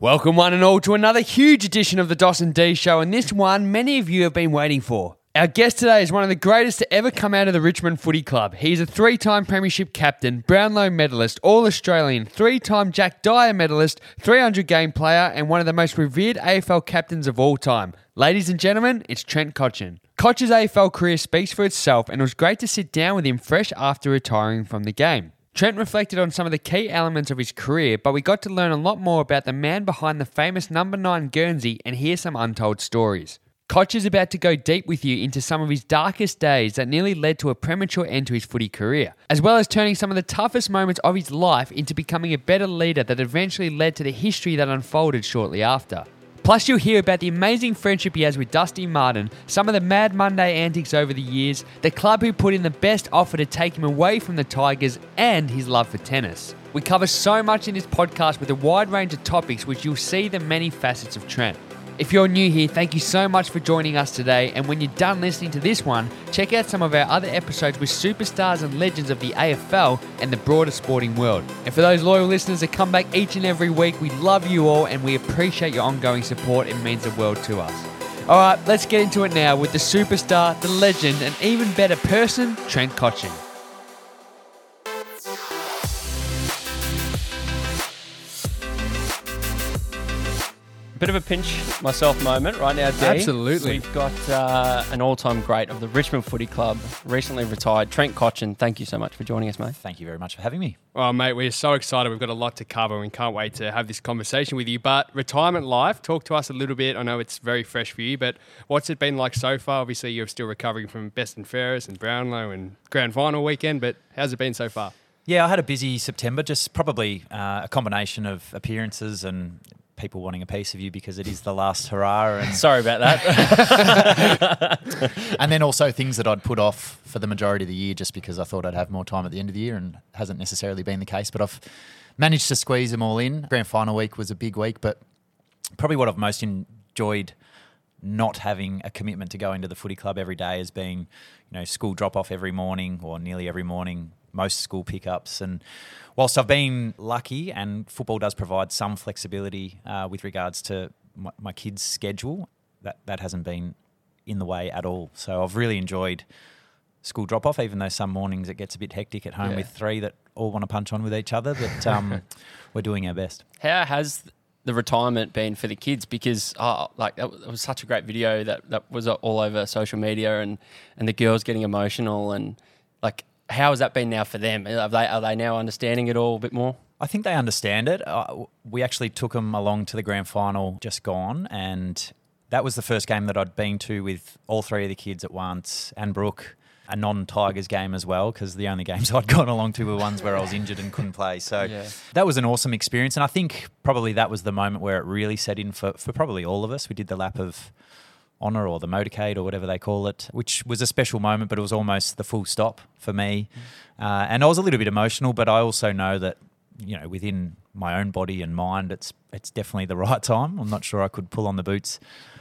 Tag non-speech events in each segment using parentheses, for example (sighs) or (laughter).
Welcome, one and all, to another huge edition of the Dos and D Show, and this one many of you have been waiting for. Our guest today is one of the greatest to ever come out of the Richmond Footy Club. He's a three time Premiership captain, Brownlow medalist, All Australian, three time Jack Dyer medalist, 300 game player, and one of the most revered AFL captains of all time. Ladies and gentlemen, it's Trent Cotchin. Cotch's AFL career speaks for itself, and it was great to sit down with him fresh after retiring from the game. Trent reflected on some of the key elements of his career, but we got to learn a lot more about the man behind the famous number 9 Guernsey and hear some untold stories. Cotch is about to go deep with you into some of his darkest days that nearly led to a premature end to his footy career, as well as turning some of the toughest moments of his life into becoming a better leader that eventually led to the history that unfolded shortly after. Plus, you'll hear about the amazing friendship he has with Dusty Martin, some of the Mad Monday antics over the years, the club who put in the best offer to take him away from the Tigers, and his love for tennis. We cover so much in this podcast with a wide range of topics which you'll see the many facets of Trent. If you're new here, thank you so much for joining us today. And when you're done listening to this one, check out some of our other episodes with superstars and legends of the AFL and the broader sporting world. And for those loyal listeners that come back each and every week, we love you all and we appreciate your ongoing support. It means the world to us. All right, let's get into it now with the superstar, the legend, and even better person, Trent Cotchin. Bit of a pinch myself moment right now, D. Absolutely. We've got uh, an all-time great of the Richmond Footy Club, recently retired, Trent Cotchin. Thank you so much for joining us, mate. Thank you very much for having me. Well, mate, we're so excited. We've got a lot to cover and can't wait to have this conversation with you. But retirement life, talk to us a little bit. I know it's very fresh for you, but what's it been like so far? Obviously, you're still recovering from Best and Fairest and Brownlow and Grand Final weekend, but how's it been so far? Yeah, I had a busy September, just probably uh, a combination of appearances and people wanting a piece of you because it is the last hurrah. And, (laughs) Sorry about that. (laughs) and then also things that I'd put off for the majority of the year just because I thought I'd have more time at the end of the year and hasn't necessarily been the case. But I've managed to squeeze them all in. Grand final week was a big week, but probably what I've most enjoyed not having a commitment to go into the footy club every day has been, you know, school drop off every morning or nearly every morning, most school pickups. And whilst I've been lucky and football does provide some flexibility uh, with regards to my, my kids' schedule, that, that hasn't been in the way at all. So I've really enjoyed school drop off, even though some mornings it gets a bit hectic at home Yeah. with three that all want to punch on with each other. But um, (laughs) we're doing our best. How has the retirement been for the kids? Because oh, like that was, that was such a great video that, that was all over social media, and and the girls getting emotional, and like how has that been now for them? Are they are they now understanding it all a bit more? I think they understand it. Uh, we actually took them along to the grand final just gone, and that was the first game that I'd been to with all three of the kids at once, and Brooke, a non-Tigers game as well, because the only (laughs) games I'd gone along to were ones where I was injured and couldn't play. So Yeah. that was an awesome experience, and I think probably that was the moment where it really set in for, for probably all of us. We did the lap of honour or the motorcade or whatever they call it, which was a special moment, but it was almost the full stop for me. Uh, and I was a little bit emotional, but I also know that you know within my own body and mind, it's it's definitely the (laughs) right time. I'm not sure I could pull on the boots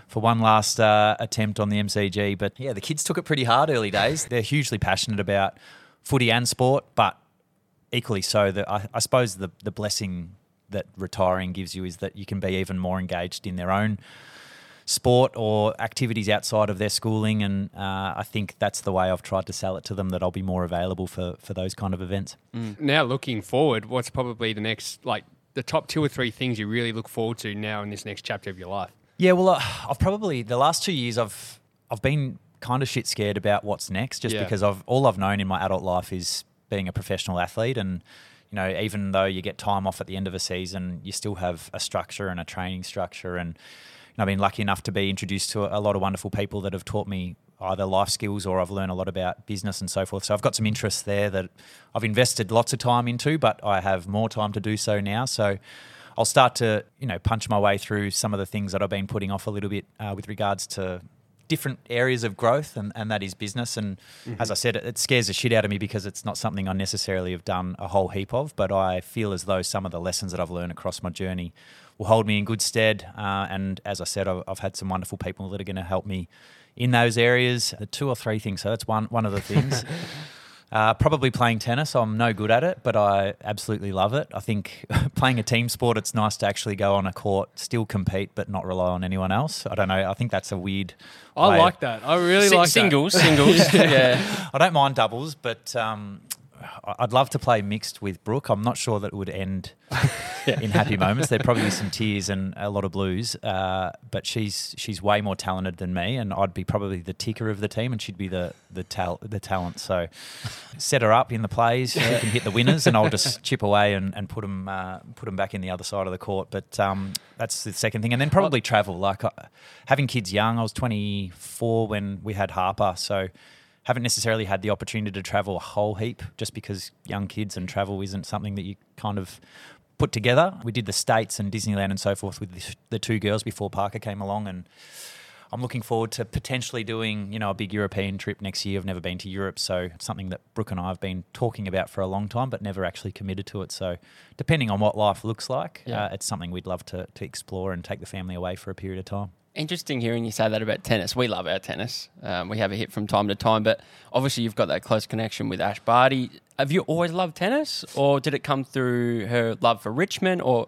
for one last uh, attempt on the MCG, but yeah, the kids took it pretty hard early days. They're hugely passionate about footy and sport, but equally so. That I, I suppose the the blessing that retiring gives you is that you can be even more engaged in their own sport or activities outside of their schooling. And uh, I think that's the way I've tried to sell it to them that I'll be more available for, for those kind of events. Now, looking forward, what's probably the next, like, the top two or three things you really look forward to now in this next chapter of your life? Yeah, well, uh, I've probably the last two years I've I've been kind of shit scared about what's next, just Yeah. because I've all I've known in my adult life is being a professional athlete, and you know, even though you get time off at the end of a season, you still have a structure and a training structure, and know, I've been lucky enough to be introduced to a lot of wonderful people that have taught me either life skills or I've learned a lot about business and so forth. So I've got some interests there that I've invested lots of time into, but I have more time to do so now. So I'll start to, you know, punch my way through some of the things that I've been putting off a little bit uh, with regards to different areas of growth, and, and that is business. And as I said, it, it scares the shit out of me because it's not something I necessarily have done a whole heap of, but I feel as though some of the lessons that I've learned across my journey will hold me in good stead. Uh, and as I said, I've, I've had some wonderful people that are going to help me in those areas. The two or three things. So that's one one of the things. (laughs) Uh, probably playing tennis. I'm no good at it, but I absolutely love it. I think (laughs) playing a team sport, it's nice to actually go on a court, still compete, but not rely on anyone else. I don't know. I think that's a weird. I way- like that. I really Si- like singles, (laughs) singles. yeah. I don't mind doubles, but um, I- I'd love to play mixed with Brooke. I'm not sure that it would end (laughs) in happy moments. There'd probably be some tears and a lot of blues. Uh, but she's she's way more talented than me, and I'd be probably the ticker of the team, and she'd be the the tal- the talent. So set her up in the plays. She can hit the winners, and I'll just chip away and, and put them uh, put them back in the other side of the court. But um, that's the second thing, and then probably travel. Like uh, having kids young, I was 24 when we had Harper, so haven't necessarily had the opportunity to travel a whole heap just because young kids and travel isn't something that you kind of put together. We did the States and Disneyland and so forth with the, the two girls before Parker came along and I'm looking forward to potentially doing, you know, a big European trip next year. I've never been to Europe, so it's something that Brooke and I have been talking about for a long time, but never actually committed to it. So, depending on what life looks like, Yeah. uh, it's something we'd love to, to explore and take the family away for a period of time. Interesting hearing you say that about tennis. We love our tennis. Um, we have a hit from time to time, but obviously you've got that close connection with Ash Barty. Have you always loved tennis, or did it come through her love for Richmond, or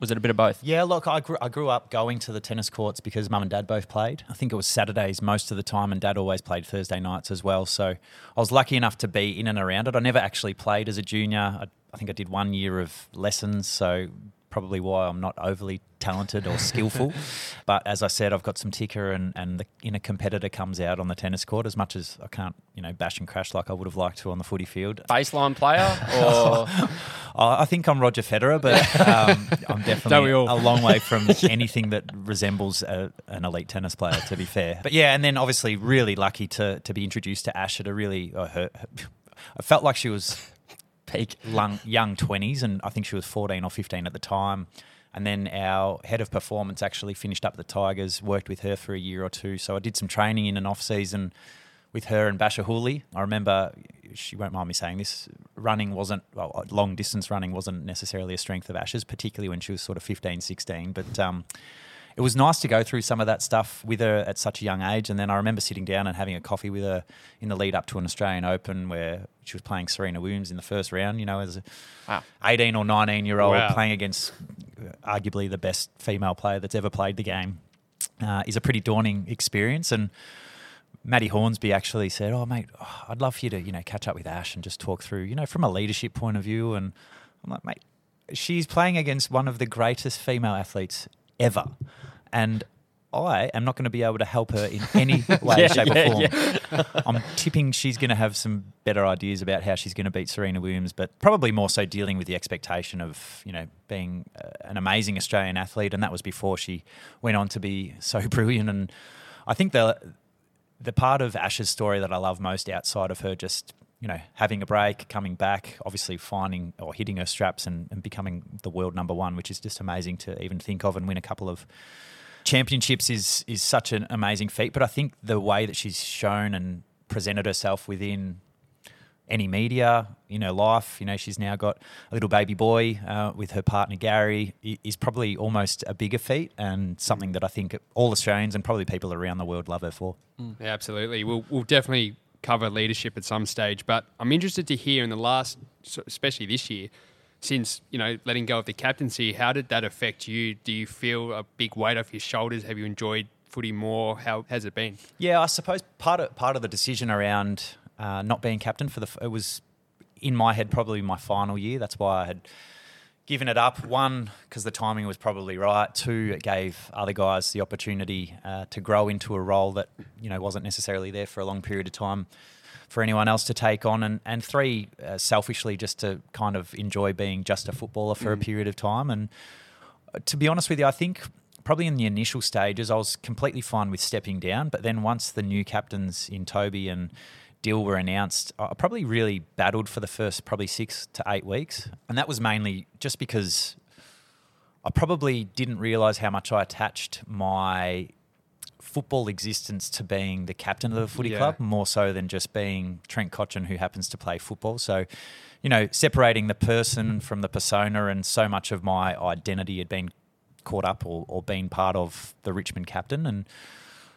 was it a bit of both? Yeah, look, I grew, I grew up going to the tennis courts because mum and dad both played. I think it was Saturdays most of the time, and dad always played Thursday nights as well. So I was lucky enough to be in and around it. I never actually played as a junior. I, I think I did one year of lessons, so probably why I'm not overly talented or skillful. (laughs) but as I said, I've got some ticker, and, and the inner competitor comes out on the tennis court as much as I can't, you know, bash and crash like I would have liked to on the footy field. Baseline player, (laughs) or (laughs) I I think I'm Roger Federer, but um, I'm definitely a long way from anything that resembles a, an elite tennis player. To be fair, but yeah, and then obviously really lucky to to be introduced to Ash at a really. Uh, her, her- I felt like she was peak? young 20s, and I think she was 14 or 15 at the time. And then our head of performance actually finished up the Tigers, worked with her for a year or two. So I did some training in an off season with her and Basha Hooley. I remember, she won't mind me saying this, running wasn't, well, long distance running wasn't necessarily a strength of Ash's, particularly when she was sort of 15, 16. But um, it was nice to go through some of that stuff with her at such a young age. And then I remember sitting down and having a coffee with her in the lead up to an Australian Open where she was playing Serena Williams in the first round, you know, as a Wow. 18 or 19 year old Wow. playing against uh, arguably the best female player that's ever played the game uh, is a pretty daunting experience. And Maddie Hornsby actually said, "Oh, mate, oh, I'd love for you to, you know, catch up with Ash and just talk through, you know, from a leadership point of view." And I'm like, "Mate, she's playing against one of the greatest female athletes ever, and I am not going to be able to help her in (laughs) any way, Yeah, shape, yeah, or form. I'm tipping she's going to have some better ideas about how she's going to beat Serena Williams, but probably more so dealing with the expectation of, you know, being uh, an amazing Australian athlete. And that was before she went on to be so (laughs) brilliant. And I think the the part of Ash's story that I love most outside of her just you know having a break, coming back, obviously finding or hitting her straps and, and becoming the world number one, which is just amazing to even think of and win a couple of championships is is such an amazing feat. But I think the way that she's shown and presented herself within any media in her life, you know, she's now got a little baby boy uh, with her partner Garry, is probably almost a bigger feat and something that I think all Australians and probably people around the world love her for. Yeah, absolutely. We'll, we'll definitely cover leadership at some stage, but I'm interested to hear in the last, especially this year, since you know letting go of the captaincy, how did that affect you? Do you feel a big weight off your shoulders? Have you enjoyed footy more? How has it been? Yeah, I suppose part of part of the decision around uh, not being captain for the it was in my head probably my final year. That's why I had given it up. One, because the timing was probably right. Two, it gave other guys the opportunity uh, to grow into a role that you know wasn't necessarily there for a long period of time for anyone else to take on. And and three, uh, selfishly, just to kind of enjoy being just a footballer for a period of time. And uh, to be honest with you, I think probably in the initial stages, I was completely fine with stepping down. But then once the new captains in Toby and Dill were announced, I probably really battled for the first probably six to eight weeks. And that was mainly just because I probably didn't realise how much I attached my football existence to being the captain of the footy Yeah. club more so than just being Trent Cotchin who happens to play football. So, you know, separating the person from the persona and so much of my identity had been caught up or, or been part of the Richmond captain and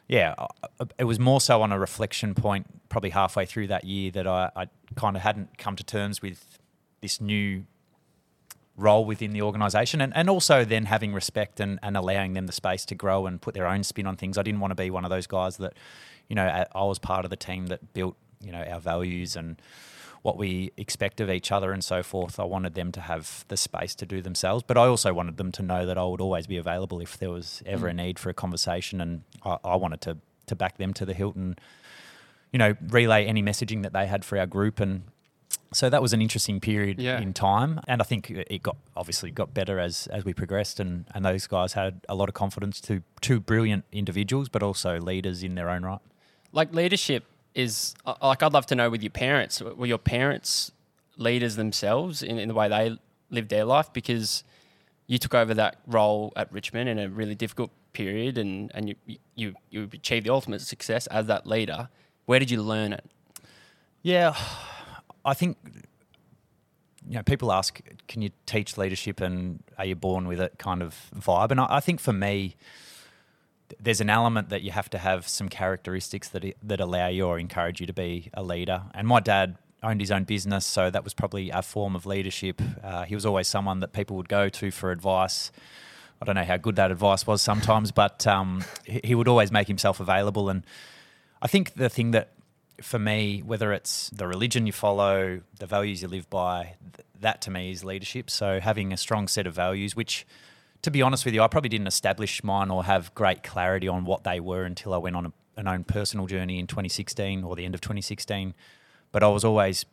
yeah, uh, it was more so on a reflection point, probably halfway through that year, that I, I kind of hadn't come to terms with this new role within the organisation and, and also then having respect and, and allowing them the space to grow and put their own spin on things. I didn't want to be one of those guys that, you know, I was part of the team that built, you know, our values and what we expect of each other and so forth. I wanted them to have the space to do themselves, but I also wanted them to know that I would always be available if there was ever a mm. need for a conversation. And I, I wanted to, to back them to the hilt and, you know, relay any messaging that they had for our group. And so that was an interesting period Yeah. in time. And I think it got obviously got better as, as we progressed. And, and those guys had a lot of confidence to two brilliant individuals, but also leaders in their own right. Like leadership is uh, like I'd love to know with your parents. Were your parents leaders themselves in, in the way they lived their life? Because you took over that role at Richmond in a really difficult period, and and you you you achieved the ultimate success as that leader. Where did you learn it? Yeah, I think you know people ask, can you teach leadership and are you born with it kind of vibe? And I, I think for me, there's an element that you have to have some characteristics that that allow you or encourage you to be a leader. And my dad owned his own business, so that was probably a form of leadership. Uh, he was always someone that people would go to for advice. I don't know how good that advice was sometimes, but um, he, would always make himself available. And I think the thing that, for me, whether it's the religion you follow, the values you live by, th- that to me is leadership. So having a strong set of values, which, to be honest with you, I probably didn't establish mine or have great clarity on what they were until I went on a, an own personal journey in 2016 or the end of 2016. But I was always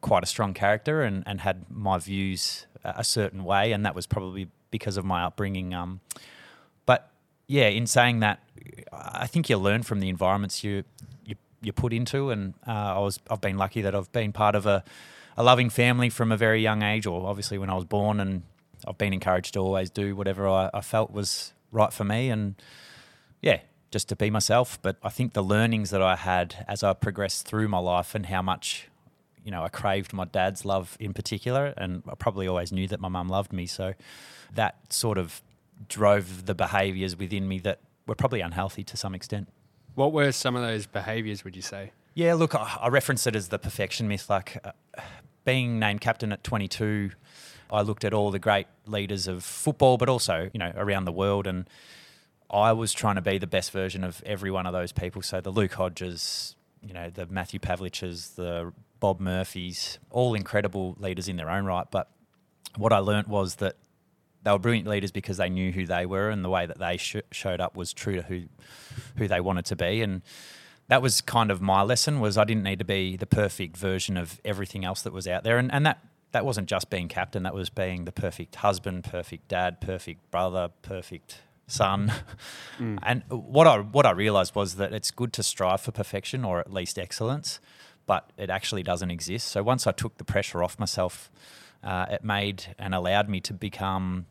quite a strong character and, and had my views a certain way, and that was probably because of my upbringing. Um, but yeah, in saying that, I think you learn from the environments you you, you put into, and uh, I was I've been lucky that I've been part of a, a loving family from a very young age, or obviously when I was born, and I've been encouraged to always do whatever I, I felt was right for me, and yeah, just to be myself. But I think the learnings that I had as I progressed through my life and how much, you know, I craved my dad's love in particular, and I probably always knew that my mum loved me. So that sort of drove the behaviours within me that were probably unhealthy to some extent. What were some of those behaviours, would you say? Yeah, look, I, I reference it as the perfection myth. Like uh, being named captain at 22, I looked at all the great leaders of football, but also, you know, around the world. And I was trying to be the best version of every one of those people. So the Luke Hodges, you know, the Matthew Pavliches, the Bob Murphys, all incredible leaders in their own right. But what I learnt was that they were brilliant leaders because they knew who they were and the way that they sh- showed up was true to who who they wanted to be and that was kind of my lesson was I didn't need to be the perfect version of everything else that was out there and and that that wasn't just being captain that was being the perfect husband perfect dad perfect brother perfect son. And what I what I realized was that it's good to strive for perfection or at least excellence but it actually doesn't exist. So once I took the pressure off myself uh, it made and allowed me to become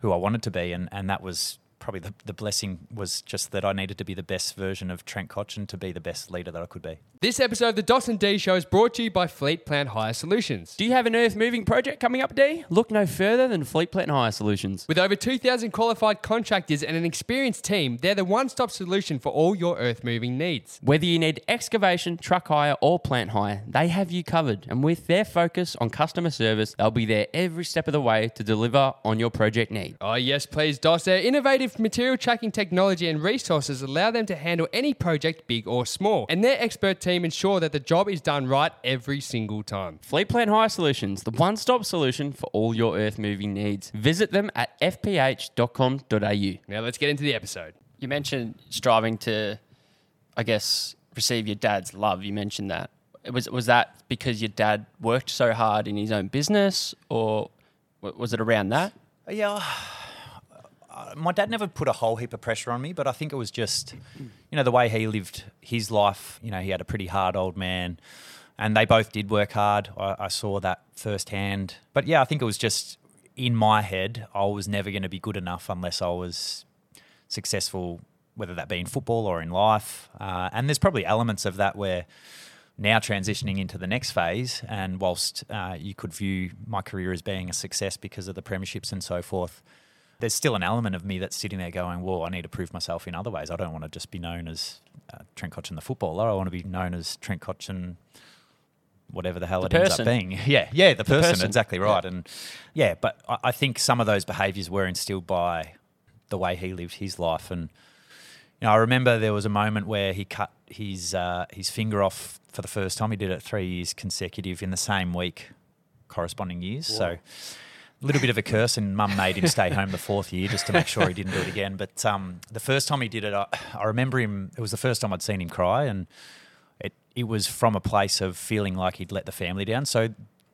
who I wanted to be, and, and that was probably the, the blessing was just that I needed to be the best version of Trent Cotchin to be the best leader that I could be. This episode of the Dos and D Show is brought to you by Fleet Plant Hire Solutions. Do you have an earth moving project coming up, D? Look no further than Fleet Plant Hire Solutions. With over 2,000 qualified contractors and an experienced team, they're the one stop solution for all your earth moving needs. Whether you need excavation, truck hire, or plant hire, they have you covered. And with their focus on customer service, they'll be there every step of the way to deliver on your project need. Oh, yes, please, DOS. Their innovative material tracking technology and resources allow them to handle any project, big or small. And their expert team ensure that the job is done right every single time. Fleet Plant Hire Solutions, the one stop solution for all your earth moving needs. Visit them at fph.com.au. Now, let's get into the episode. You mentioned striving to, I guess, receive your dad's love. You mentioned that. Was, was that because your dad worked so hard in his own business, or was it around that? Yeah, uh, my dad never put a whole heap of pressure on me, but I think it was just, you know, the way he lived his life. You know, he had a pretty hard old man, and they both did work hard. I, I saw that firsthand. But yeah, I think it was just in my head, I was never going to be good enough unless I was successful, whether that be in football or in life. Uh, and there's probably elements of that where now transitioning into the next phase, and whilst uh, you could view my career as being a success because of the premierships and so forth, there's still an element of me that's sitting there going, well, I need to prove myself in other ways. I don't want to just be known as uh, Trent Cotchin the footballer. I want to be known as Trent Cotchin whatever the hell The it ends up being. (laughs) Yeah, yeah, the, person, person. exactly right. And yeah, but I, I think some of those behaviours were instilled by the way he lived his life. And you know, I remember there was a moment where he cut his uh, his finger off for the first time. He did it three years consecutive in the same week, corresponding years. So. Little bit of a curse, and Mum made him stay home the fourth year just to make sure he didn't do it again. But um, the first time he did it, I, I remember him. It was the first time I'd seen him cry, and it it was from a place of feeling like he'd let the family down. So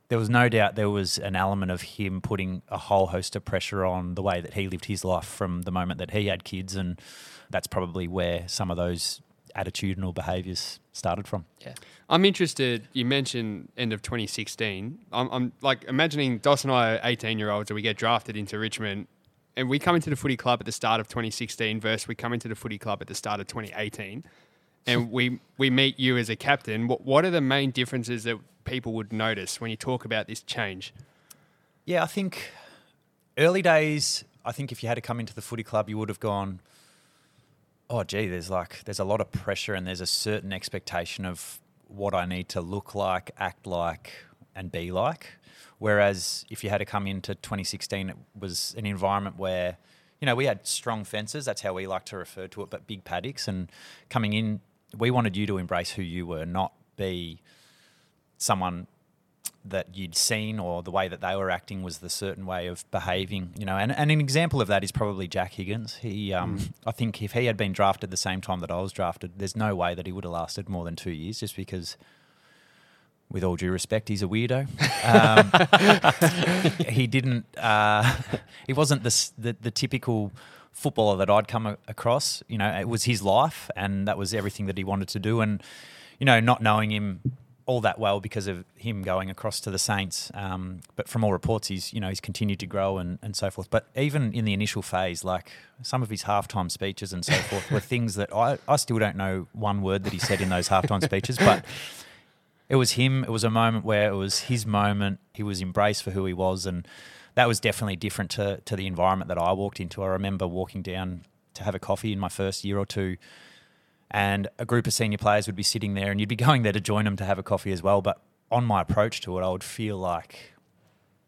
there was no doubt there was an element of him putting a whole host of pressure on the way that he lived his life from the moment that he had kids, and that's probably where some of those attitudinal behaviours started from. Yeah. I'm interested. You mentioned end of 2016. I'm, I'm like imagining Dos and I are 18 year olds, and we get drafted into Richmond, and we come into the footy club at the start of 2016 versus we come into the footy club at the start of 2018, and we we meet you as a captain. What what are the main differences that people would notice when you talk about this change? Yeah, I think early days, I think if you had to come into the footy club, you would have gone, oh, gee, there's like, there's a lot of pressure and there's a certain expectation of what I need to look like, act like, and be like. Whereas if you had to come into 2016, it was an environment where, you know, we had strong fences. That's how we like to refer to it, but big paddocks. And coming in, we wanted you to embrace who you were, not be someone that you'd seen or the way that they were acting was the certain way of behaving, you know. And, and an example of that is probably Jack Higgins. He, um, I think, if he had been drafted the same time that I was drafted, there's no way that he would have lasted more than two years, just because. With all due respect, he's a weirdo. Um, (laughs) he didn't. Uh, (laughs) he wasn't the, the the typical footballer that I'd come a- across. You know, it was his life, and that was everything that he wanted to do. And you know, not knowing him all that well because of him going across to the Saints. Um, but from all reports, he's you know he's continued to grow and, and so forth. But even in the initial phase, like some of his halftime speeches and so forth, were things that I, I still don't know one word that he said in those halftime speeches, but. It was him. It was a moment where it was his moment. He was embraced for who he was, and that was definitely different to to the environment that I walked into. I remember walking down to have a coffee in my first year or two, and a group of senior players would be sitting there, and you'd be (laughs) going there to join them to have a coffee as well. But on my approach to it, I would feel like,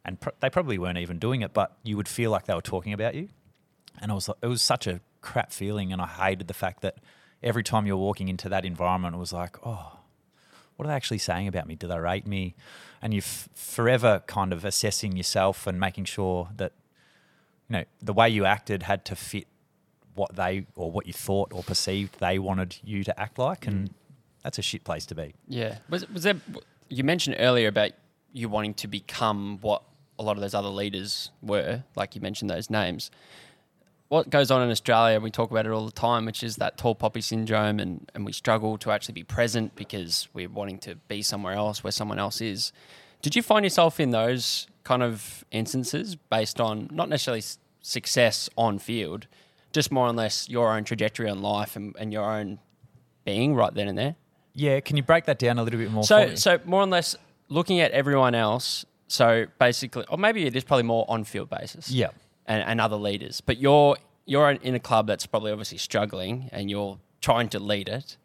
and pr- they probably weren't even doing it, but you would feel like they were talking about you, and I was like, it was such a crap feeling, and I hated the fact that every time you're walking into that environment, it was like, oh, what are they actually saying about me? Do they rate me? And you're f- forever kind of assessing yourself and making sure that you know the way you acted had to fit what they or what you thought or perceived they wanted you to act like, and mm. that's a shit place to be. Yeah. Was was there? You mentioned earlier about you wanting to become what a lot of those other leaders were. Like you mentioned those names. What goes on in Australia? We talk about it all the time, which is that tall poppy syndrome, and, and we struggle to actually be present because we're wanting to be somewhere else where someone else is. Did you find yourself in those kind of instances based on not necessarily success on field, just more or less your own trajectory on life and, and your own being right then and there? Yeah, can you break that down a little bit more? for So, me? so more or less looking at everyone else. So basically, or maybe it is probably more on field basis. yeah, And, and other leaders, but you're you're in a club that's probably obviously struggling, and you're trying to lead it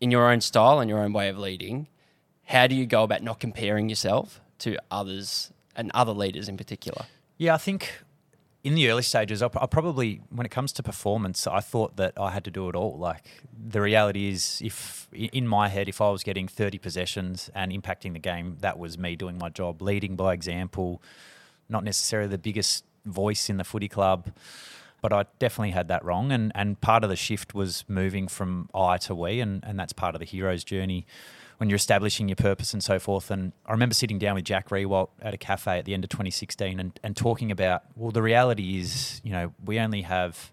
in your own style and your own way of leading. How do you go about not comparing yourself to others and other leaders in particular? Yeah, I think in the early stages, I, probably, when it comes to performance, I thought that I had to do it all. Like the reality is, if in my head, if I was getting 30 possessions and impacting the game, that was me doing my job, leading by example, not necessarily the biggest voice in the footy club. But I definitely had that wrong. And, and part of the shift was moving from I to we. And, and that's part of the hero's journey when you're establishing your purpose and so forth. And I remember sitting down with Jack Riewoldt at a cafe at the end of 2016 and, and talking about, well, the reality is, you know, we only have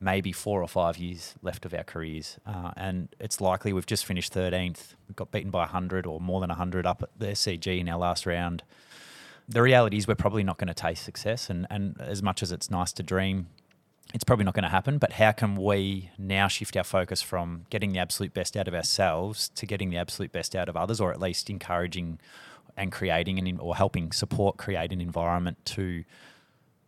maybe four or five years left of our careers. Uh, and it's likely we've just finished 13th. We got beaten by 100 or more than 100 up at the SCG in our last round. The reality is we're probably not going to taste success. And, and as much as it's nice to dream, it's probably not going to happen. But how can we now shift our focus from getting the absolute best out of ourselves to getting the absolute best out of others, or at least encouraging and creating an, or helping support create an environment to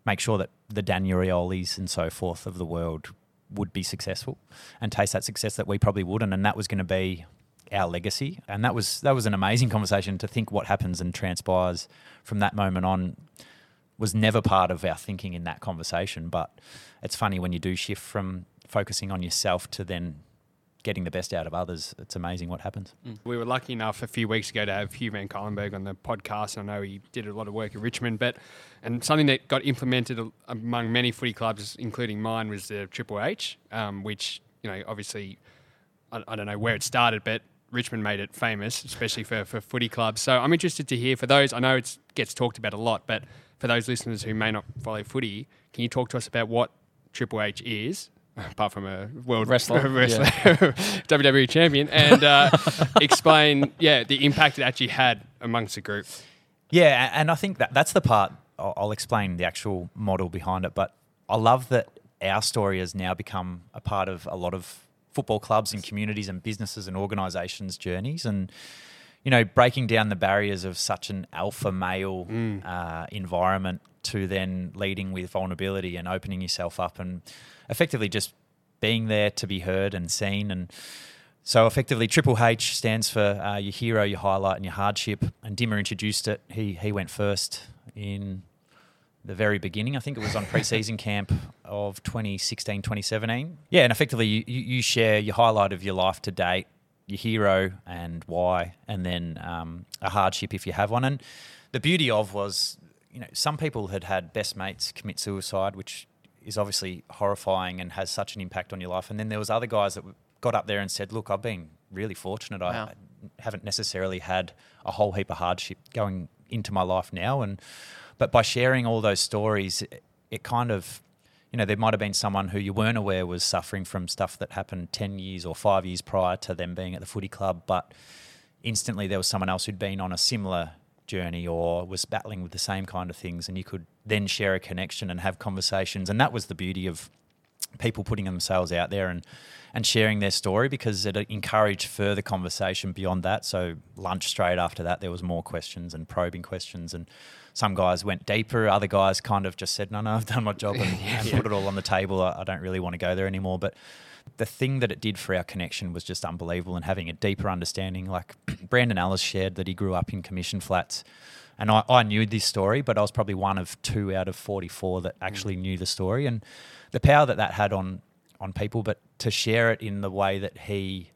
make sure that the Daniel Riolis and so forth of the world would be successful and taste that success that we probably wouldn't. And that was going to be our legacy. And that was that was an amazing conversation to think what happens and transpires from that moment on was never part of our thinking in that conversation. But it's funny when you do shift from focusing on yourself to then getting the best out of others. It's amazing what happens. We were lucky enough a few weeks ago to have Hugh Van Cuylenberg on the podcast. I know he did a lot of work in Richmond, but and something that got implemented among many footy clubs, including mine, was the Triple H, um, which you know obviously I, I don't know where it started, but Richmond made it famous, especially for, for footy clubs. So I'm interested to hear for those. I know it gets talked about a lot, but for those listeners who may not follow footy, can you talk to us about what Triple H is? (laughs) Apart from a world Wrestler, (laughs) wrestler, (laughs) WWE champion, and uh, explain, yeah, the impact it actually had amongst the group. Yeah, and I think that that's the part. I'll, I'll explain the actual model behind it, but I love that our story has now become a part of a lot of football clubs and communities and businesses and organisations' journeys, and you know, breaking down the barriers of such an alpha male uh, environment to then leading with vulnerability and opening yourself up and effectively just being there to be heard and seen and so effectively, Triple H stands for uh, your hero, your highlight, and your hardship. And Dimma introduced it. He he went first in the very beginning. I think it was on preseason (laughs) camp of 2016, 2017. Yeah, and effectively, you you share your highlight of your life to date, your hero, and why, and then um, a hardship if you have one. And the beauty of was, you know, some people had had best mates commit suicide, which is obviously horrifying and has such an impact on your life. And then there was other guys that got up there and said, "Look, I've been really fortunate. Wow. I haven't necessarily had a whole heap of hardship going into my life now." And but by sharing all those stories, it, it kind of you know, there might have been someone who you weren't aware was suffering from stuff that happened 10 years or five years prior to them being at the footy club, but instantly there was someone else who'd been on a similar journey or was battling with the same kind of things, and you could then share a connection and have conversations. And that was the beauty of people putting themselves out there and and sharing their story because it encouraged further conversation beyond that. So lunch straight after that, there was more questions and probing questions, and some guys went deeper. Other guys kind of just said, "No, no, I've done my job and, (laughs) and put it all on the table. I, I don't really want to go there anymore." But the thing that it did for our connection was just unbelievable and having a deeper understanding. Like (clears throat) Brandon Ellis shared that he grew up in commission flats. And I, I knew this story, but I was probably one of two out of 44 that mm. actually knew the story. And the power that that had on, on people, but to share it in the way that he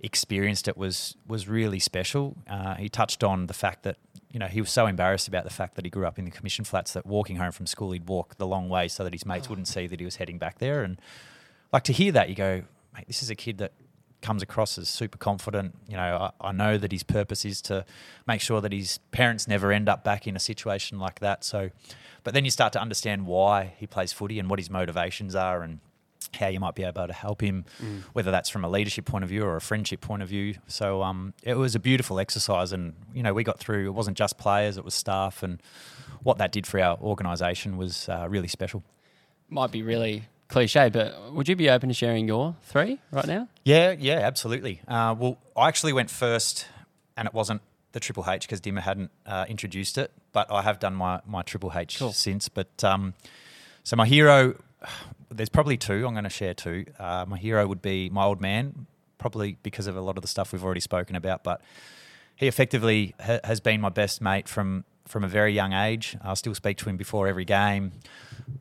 experienced it was was really special. Uh, he touched on the fact that you know he was so embarrassed about the fact that he grew up in the commission flats that walking home from school he'd walk the long way so that his mates wouldn't see that he was heading back there. And like to hear that, you go, mate, this is a kid that comes across as super confident. You know, I, I know that his purpose is to make sure that his parents never end up back in a situation like that. So, but then you start to understand why he plays footy and what his motivations are and how you might be able to help him, whether that's from a leadership point of view or a friendship point of view. So um, it was a beautiful exercise, and you know we got through. It wasn't just players; it was staff, and what that did for our organisation was uh, really special. Might be really cliche, but would you be open to sharing your three right now? Yeah, yeah, absolutely. Uh, well, I actually went first, and it wasn't the Triple H because Dimma hadn't uh, introduced it, but I have done my my Triple H Cool. since. But um, so my hero, there's probably two. I'm going to share two. Uh, my hero would be my old man, probably because of a lot of the stuff we've already spoken about. But he effectively ha- has been my best mate from from a very young age. I still speak to him before every game.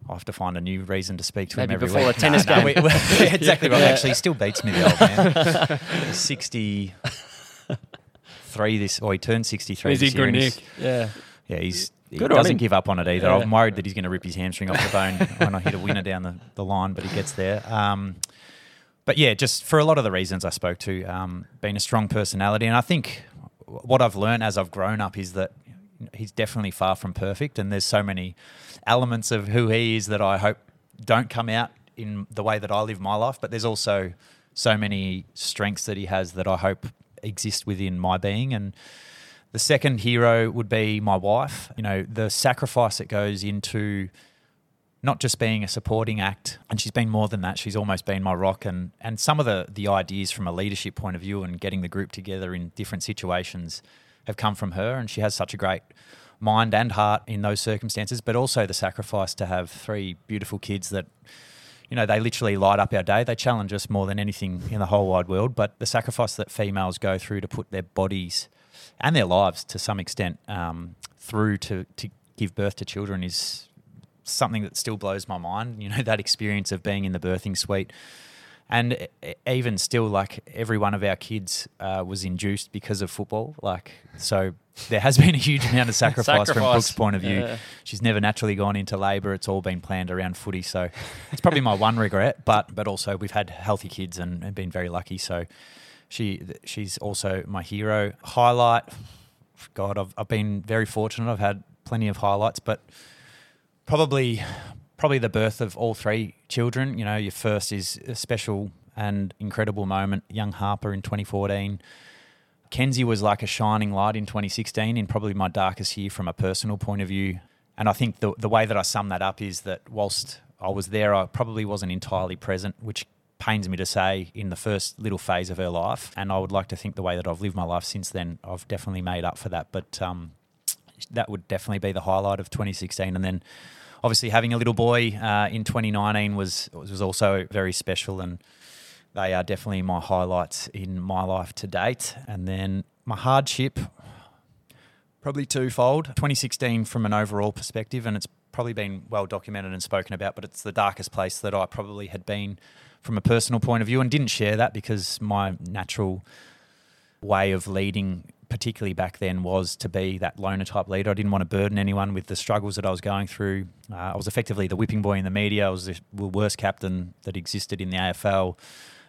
I have to find a new reason to speak to Maybe him every before week. a tennis game. we- (laughs) we- exactly right. Yeah. Actually, he still beats me, the old man. 63 this, or he turned 63 He's this in good nick. Yeah. yeah, he's he Good doesn't give up on it either. Yeah. I'm worried that he's going to rip his hamstring off the bone (laughs) when I hit a winner down the, the line, but he gets there. Um, but yeah, just for a lot of the reasons I spoke to, um, being a strong personality, and I think what I've learned as I've grown up is that he's definitely far from perfect, and there's so many elements of who he is that I hope don't come out in the way that I live my life. But there's also so many strengths that he has that I hope exist within my being, and the second hero would be my wife. You know, the sacrifice that goes into not just being a supporting act, and she's been more than that. She's almost been my rock, and and some of the the ideas from a leadership point of view and getting the group together in different situations have come from her, and she has such a great mind and heart in those circumstances, but also the sacrifice to have three beautiful kids that you know, they literally light up our day. They challenge us more than anything in the whole wide world. But the sacrifice that females go through to put their bodies and their lives to some extent um, through to, to give birth to children is something that still blows my mind. You know, (laughs) that experience of being in the birthing suite. And even still, like every one of our kids uh, was induced because of football. Like, so there has (laughs) been a huge amount of (laughs) sacrifice, from Brooke's point of view. Yeah. She's never naturally gone into labour. It's all been planned around footy. So it's probably my one regret. But but also we've had healthy kids and, and been very lucky. So she she's also my hero. Highlight, God, I've I've been very fortunate. I've had plenty of highlights, but probably probably the birth of all three children. You know, your first is a special and incredible moment. Young Harper in 2014. Kenzie was like a shining light in 2016 in probably my darkest year from a personal point of view. And I think the, the way that I sum that up is that whilst I was there, I probably wasn't entirely present, which pains me to say in the first little phase of her life. And I would like to think the way that I've lived my life since then, I've definitely made up for that. But um, that would definitely be the highlight of 2016. And then obviously having a little boy uh, in 2019 was was also very special, and they are definitely my highlights in my life to date. And then my hardship, probably twofold. 2016 from an overall perspective, and it's probably been well documented and spoken about, but it's the darkest place that I probably had been from a personal point of view, and didn't share that because my natural way of leading particularly back then, was to be that loner type leader. I didn't want to burden anyone with the struggles that I was going through. Uh, I was effectively the whipping boy in the media. I was the worst captain that existed in the AFL,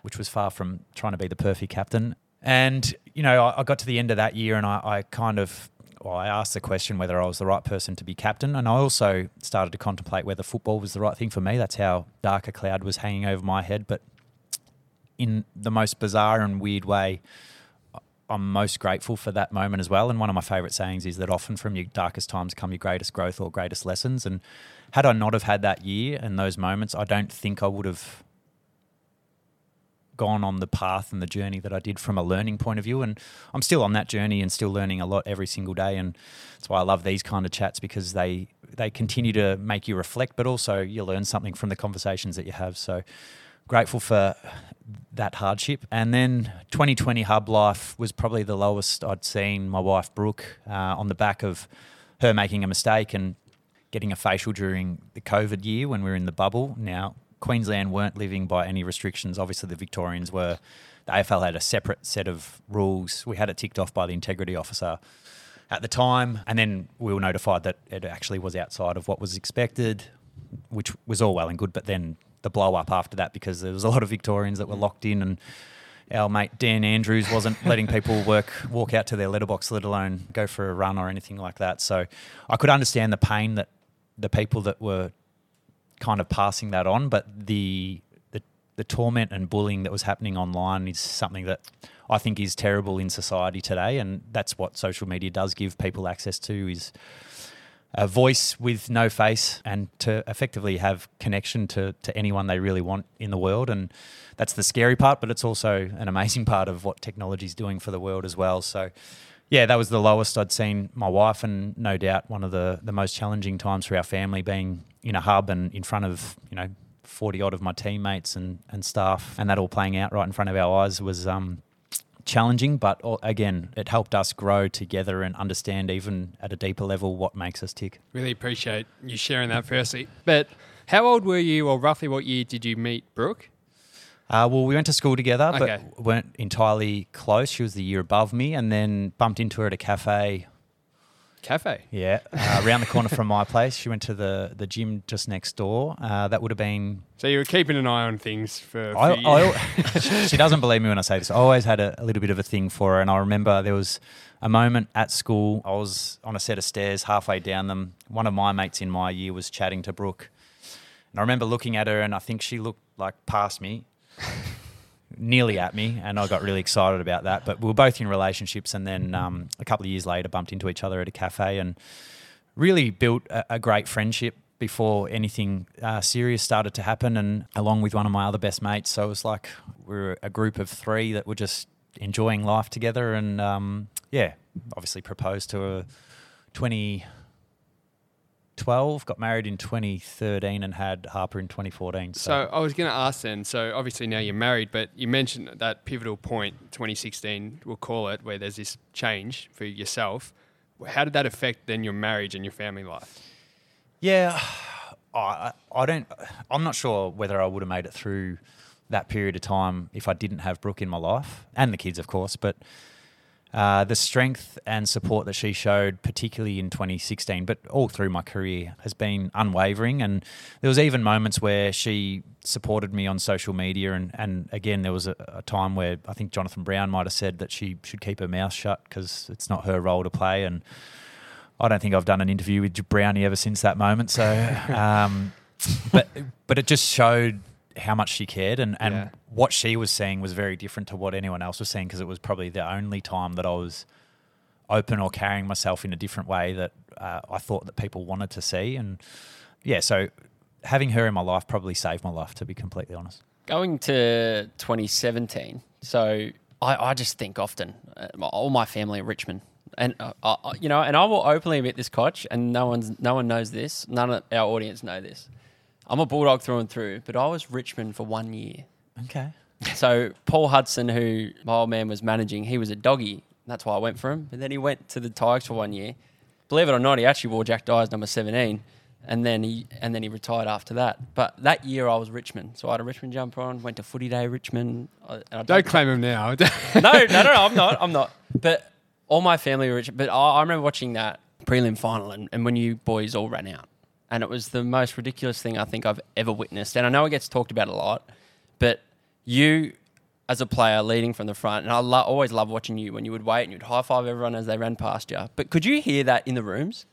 which was far from trying to be the perfect captain. And, you know, I, I got to the end of that year and I, I kind of well, I asked the question whether I was the right person to be captain, and I also started to contemplate whether football was the right thing for me. That's how dark a cloud was hanging over my head. But in the most bizarre and weird way, I'm most grateful for that moment as well. And one of my favourite sayings is that often from your darkest times come your greatest growth or greatest lessons. And had I not have had that year and those moments, I don't think I would have gone on the path and the journey that I did from a learning point of view. And I'm still on that journey and still learning a lot every single day. And that's why I love these kind of chats because they they continue to make you reflect, but also you learn something from the conversations that you have. So grateful for that hardship. And then 2020 hub life was probably the lowest I'd seen my wife Brooke uh, on the back of her making a mistake and getting a facial during the COVID year when we were in the bubble. Now, Queensland weren't living by any restrictions. Obviously, the Victorians were. The AFL had a separate set of rules. We had it ticked off by the integrity officer at the time, and then we were notified that it actually was outside of what was expected, which was all well and good. But then the blow up after that because there was a lot of Victorians that were locked in and our mate Dan Andrews wasn't (laughs) letting people work walk out to their letterbox, let alone go for a run or anything like that. So I could understand the pain that the people that were kind of passing that on, but the the, the torment and bullying that was happening online is something that I think is terrible in society today, and that's what social media does give people access to is a voice with no face and to effectively have connection to, to anyone they really want in the world. And that's the scary part, but it's also an amazing (laughs) part of what technology is doing for the world as well. So, yeah, that was the lowest I'd seen my wife, and no doubt one of the, the most challenging times for our family being in a hub and in front of, you know, 40 odd of my teammates and, and staff, and that all playing out right in front of our eyes was um, challenging, but again, it helped us grow together and understand even at a deeper level what makes us tick. Really appreciate you sharing that, firstly. But how old were you, or roughly what year did you meet Brooke? Uh, well, we went to school together, okay. but weren't entirely close. She was the year above me, and then bumped into her at a cafe Cafe. Yeah, uh, around the corner from my place. She went to the the gym just next door. Uh, that would have been. So you were keeping an eye on things for. I, I, (laughs) she doesn't believe me when I say this. I always had a, a, little bit of a thing for her, and I remember there was a moment at school. I was on a set of stairs, halfway down them. One of my mates in my year was chatting to Brooke, and I remember looking at her, and I think she looked like past me (laughs) nearly at me, and I got really excited about that. But we were both in relationships, and then um, a couple of years later, bumped into each other at a cafe and really built a, a great friendship before anything uh, serious started to happen. And along with one of my other best mates, so it was like we were a group of three that were just enjoying life together. And um, yeah, obviously proposed to her 20, 2012, got married in 2013, and had Harper in 2014. So, So I was going to ask then. So obviously now you're married, but you mentioned that pivotal point, 2016, we'll call it, where there's this change for yourself. How did that affect then your marriage and your family life? yeah, I, I don't. I'm not sure whether I would have made it through that period of time if I didn't have Brooke in my life and the kids, of course. But uh, the strength and support that she showed, particularly in 2016, but all through my career, has been unwavering. And there was even moments where she supported me on social media. And, and again, there was a, a time where I think Jonathan Brown might have said that she should keep her mouth shut because it's not her role to play. And I don't think I've done an interview with Brownie ever since that moment. So, (laughs) um, but but it just showed how much she cared and, and Yeah. what she was seeing was very different to what anyone else was seeing because it was probably the only time that I was open or carrying myself in a different way that uh, I thought that people wanted to see. And yeah, so having her in my life probably saved my life, to be completely honest. Going to 2017, so I, I just think often, uh, my- all my family are Richmond, and uh, I, I- you know, and I will openly admit this, Cotch, and no one's no one knows this. None of our audience know this. I'm a bulldog through and through, but I was Richmond for one year. Okay. (laughs) So Paul Hudson, who my old man was managing, he was a doggy. That's why I went for him. But then he went to the Tigers for one year. Believe it or not, he actually wore Jack Dyer's number 17, and then he and then he retired after that. But that year I was Richmond, so I had a Richmond jumper on. Went to Footy Day Richmond. I, and I Don't claim him now. (laughs) no, no, no, no, I'm not. I'm not. But all my family were rich. But I, I remember watching that prelim final and, and when you boys all ran out. And it was the most ridiculous thing I think I've ever witnessed. And I know it gets talked about a lot, but you as a player leading from the front, and I lo- always love watching you when you would wait and you'd high five everyone as they ran past you. But could you hear that in the rooms?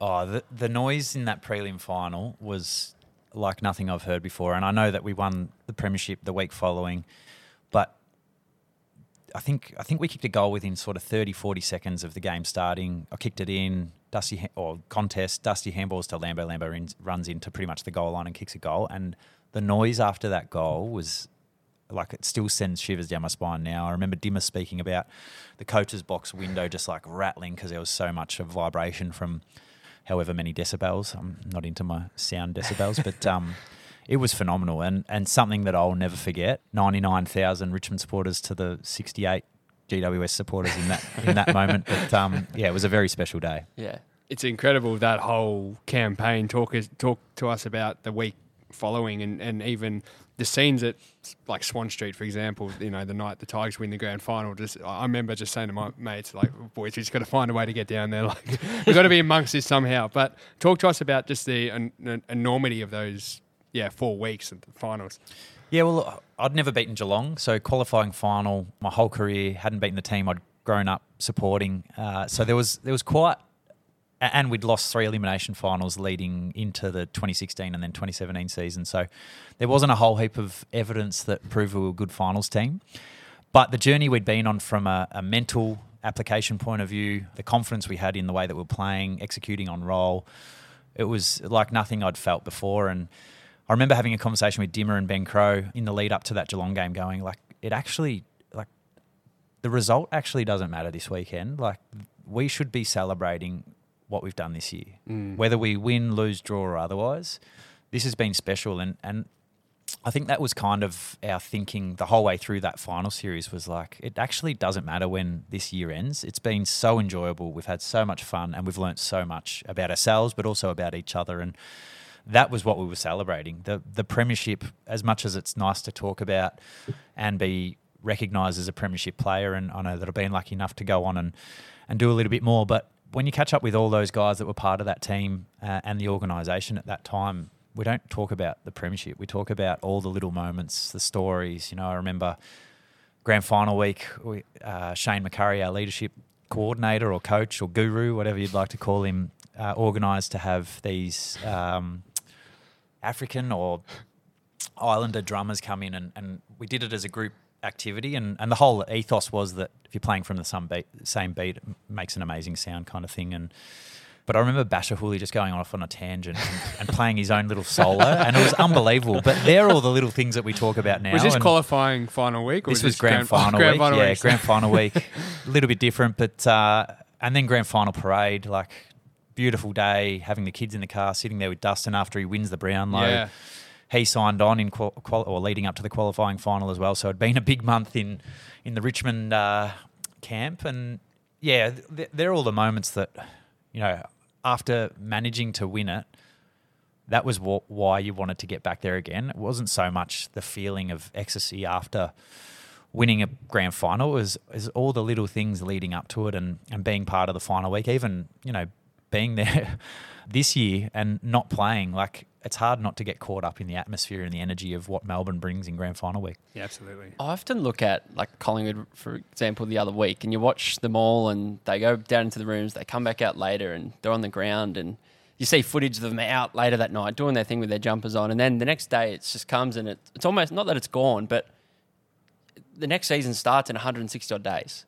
Oh, the, the noise in that prelim final was like nothing I've heard before. And I know that we won the premiership the week following, but I think I think we kicked a goal within sort of 30, 40 seconds of the game starting. I kicked it in, Dusty or contest, Dusty handballs to Lambo. Lambo runs, runs into pretty much the goal line and kicks a goal. And the noise after that goal was like it still sends shivers down my spine now. I remember Dimma speaking about the coach's box window just like rattling because there was so much of vibration from however many decibels. I'm not into my sound decibels, but um, it was phenomenal and, and something that I'll never forget. 99,000 Richmond supporters to the 68 GWS supporters in that in that moment. But um, yeah, it was a very special day. Yeah. it's incredible that whole campaign. Talk us, talk to us about the week following, and, and even the scenes at like Swan Street, for example. You know, the night the Tigers win the grand final. Just I remember just saying to my mates, like, boys, we just got to find a way to get down there. (laughs) Like, we've got to be amongst this somehow. But talk to us about just the en- en- enormity of those, yeah, four weeks of the finals. Yeah, well, I'd never beaten Geelong, so qualifying final my whole career hadn't beaten the team I'd grown up supporting. Uh, so there was there was quite, and we'd lost three elimination finals leading into the 2016 and then 2017 season. So there wasn't a whole heap of evidence that proved we were a good finals team. But the journey we'd been on from a, a mental application point of view, the confidence we had in the way that we we're playing, executing on role, it was like nothing I'd felt before. And I remember having a conversation with Dimma and Ben Crowe in the lead up to that Geelong game, going like, it actually like the result actually doesn't matter this weekend. Like we should be celebrating what we've done this year, mm. whether we win, lose, draw, or otherwise. This has been special, and and I think that was kind of our thinking the whole way through that final series was like, it actually doesn't matter when this year ends. It's been so enjoyable. We've had so much fun and we've learnt so much about ourselves, but also about each other. And that was what we were celebrating. The the premiership, as much as it's nice to talk about and be recognised as a premiership player, and I know that I've been lucky enough to go on and, and do a little bit more. But when you catch up with all those guys that were part of that team uh, and the organisation at that time, we don't talk about the premiership. We talk about all the little moments, the stories. You know, I remember grand final week, we, uh, Shane McCurry, our leadership coordinator or coach or guru, whatever you'd like to call him, uh, organised to have these um, African or Islander drummers come in, and, and we did it as a group activity. And, and the whole ethos was that if you're playing from the same beat, same beat, it makes an amazing sound kind of thing. And but I remember Bachar Houli just going off on a tangent and, (laughs) and playing his own little solo, and it was unbelievable. But they're all the little things that we talk about now. Was this qualifying final week? Or this was this grand, final grand week. final yeah, week? grand final (laughs) week. A little bit different, but uh, and then grand final parade. Like beautiful day, having the kids in the car, sitting there with Dustin after he wins the Brownlow. Yeah. He signed on in qual- qual- or leading up to the qualifying final as well. So it'd been a big month in in the Richmond uh, camp, and yeah, th- they're all the moments that you know after managing to win it. That was wh- why you wanted to get back there again. It wasn't so much the feeling of ecstasy after winning a grand final. It was, it was all the little things leading up to it and, and being part of the final week. Even, you know, being there (laughs) this year and not playing, like it's hard not to get caught up in the atmosphere and the energy of what Melbourne brings in grand final week. Yeah, absolutely. I often look at like Collingwood, for example, the other week, and you watch them all, and they go down into the rooms, they come back out later, and they're on the ground, and you see footage of them out later that night doing their thing with their jumpers on, and then the next day it just comes and it, it's almost not that it's gone, but the next season starts in 160 odd days.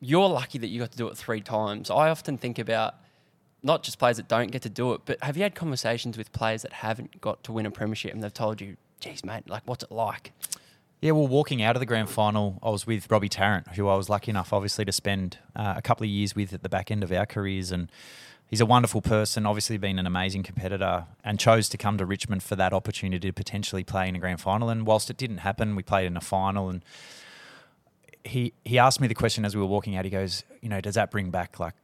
You're lucky that you got to do it three times. I often think about not just players that don't get to do it, but have you had conversations with players that haven't got to win a premiership and they've told you, geez, mate, like what's it like? Yeah, well, walking out of the grand final, I was with Robbie Tarrant, who I was lucky enough, obviously, to spend uh, a couple of years with at the back end of our careers. And he's a wonderful person, obviously been an amazing competitor, and chose to come to Richmond for that opportunity to potentially play in a grand final. And whilst it didn't happen, we played in a final. And he he asked me the question as we were walking out. He goes, you know, does that bring back like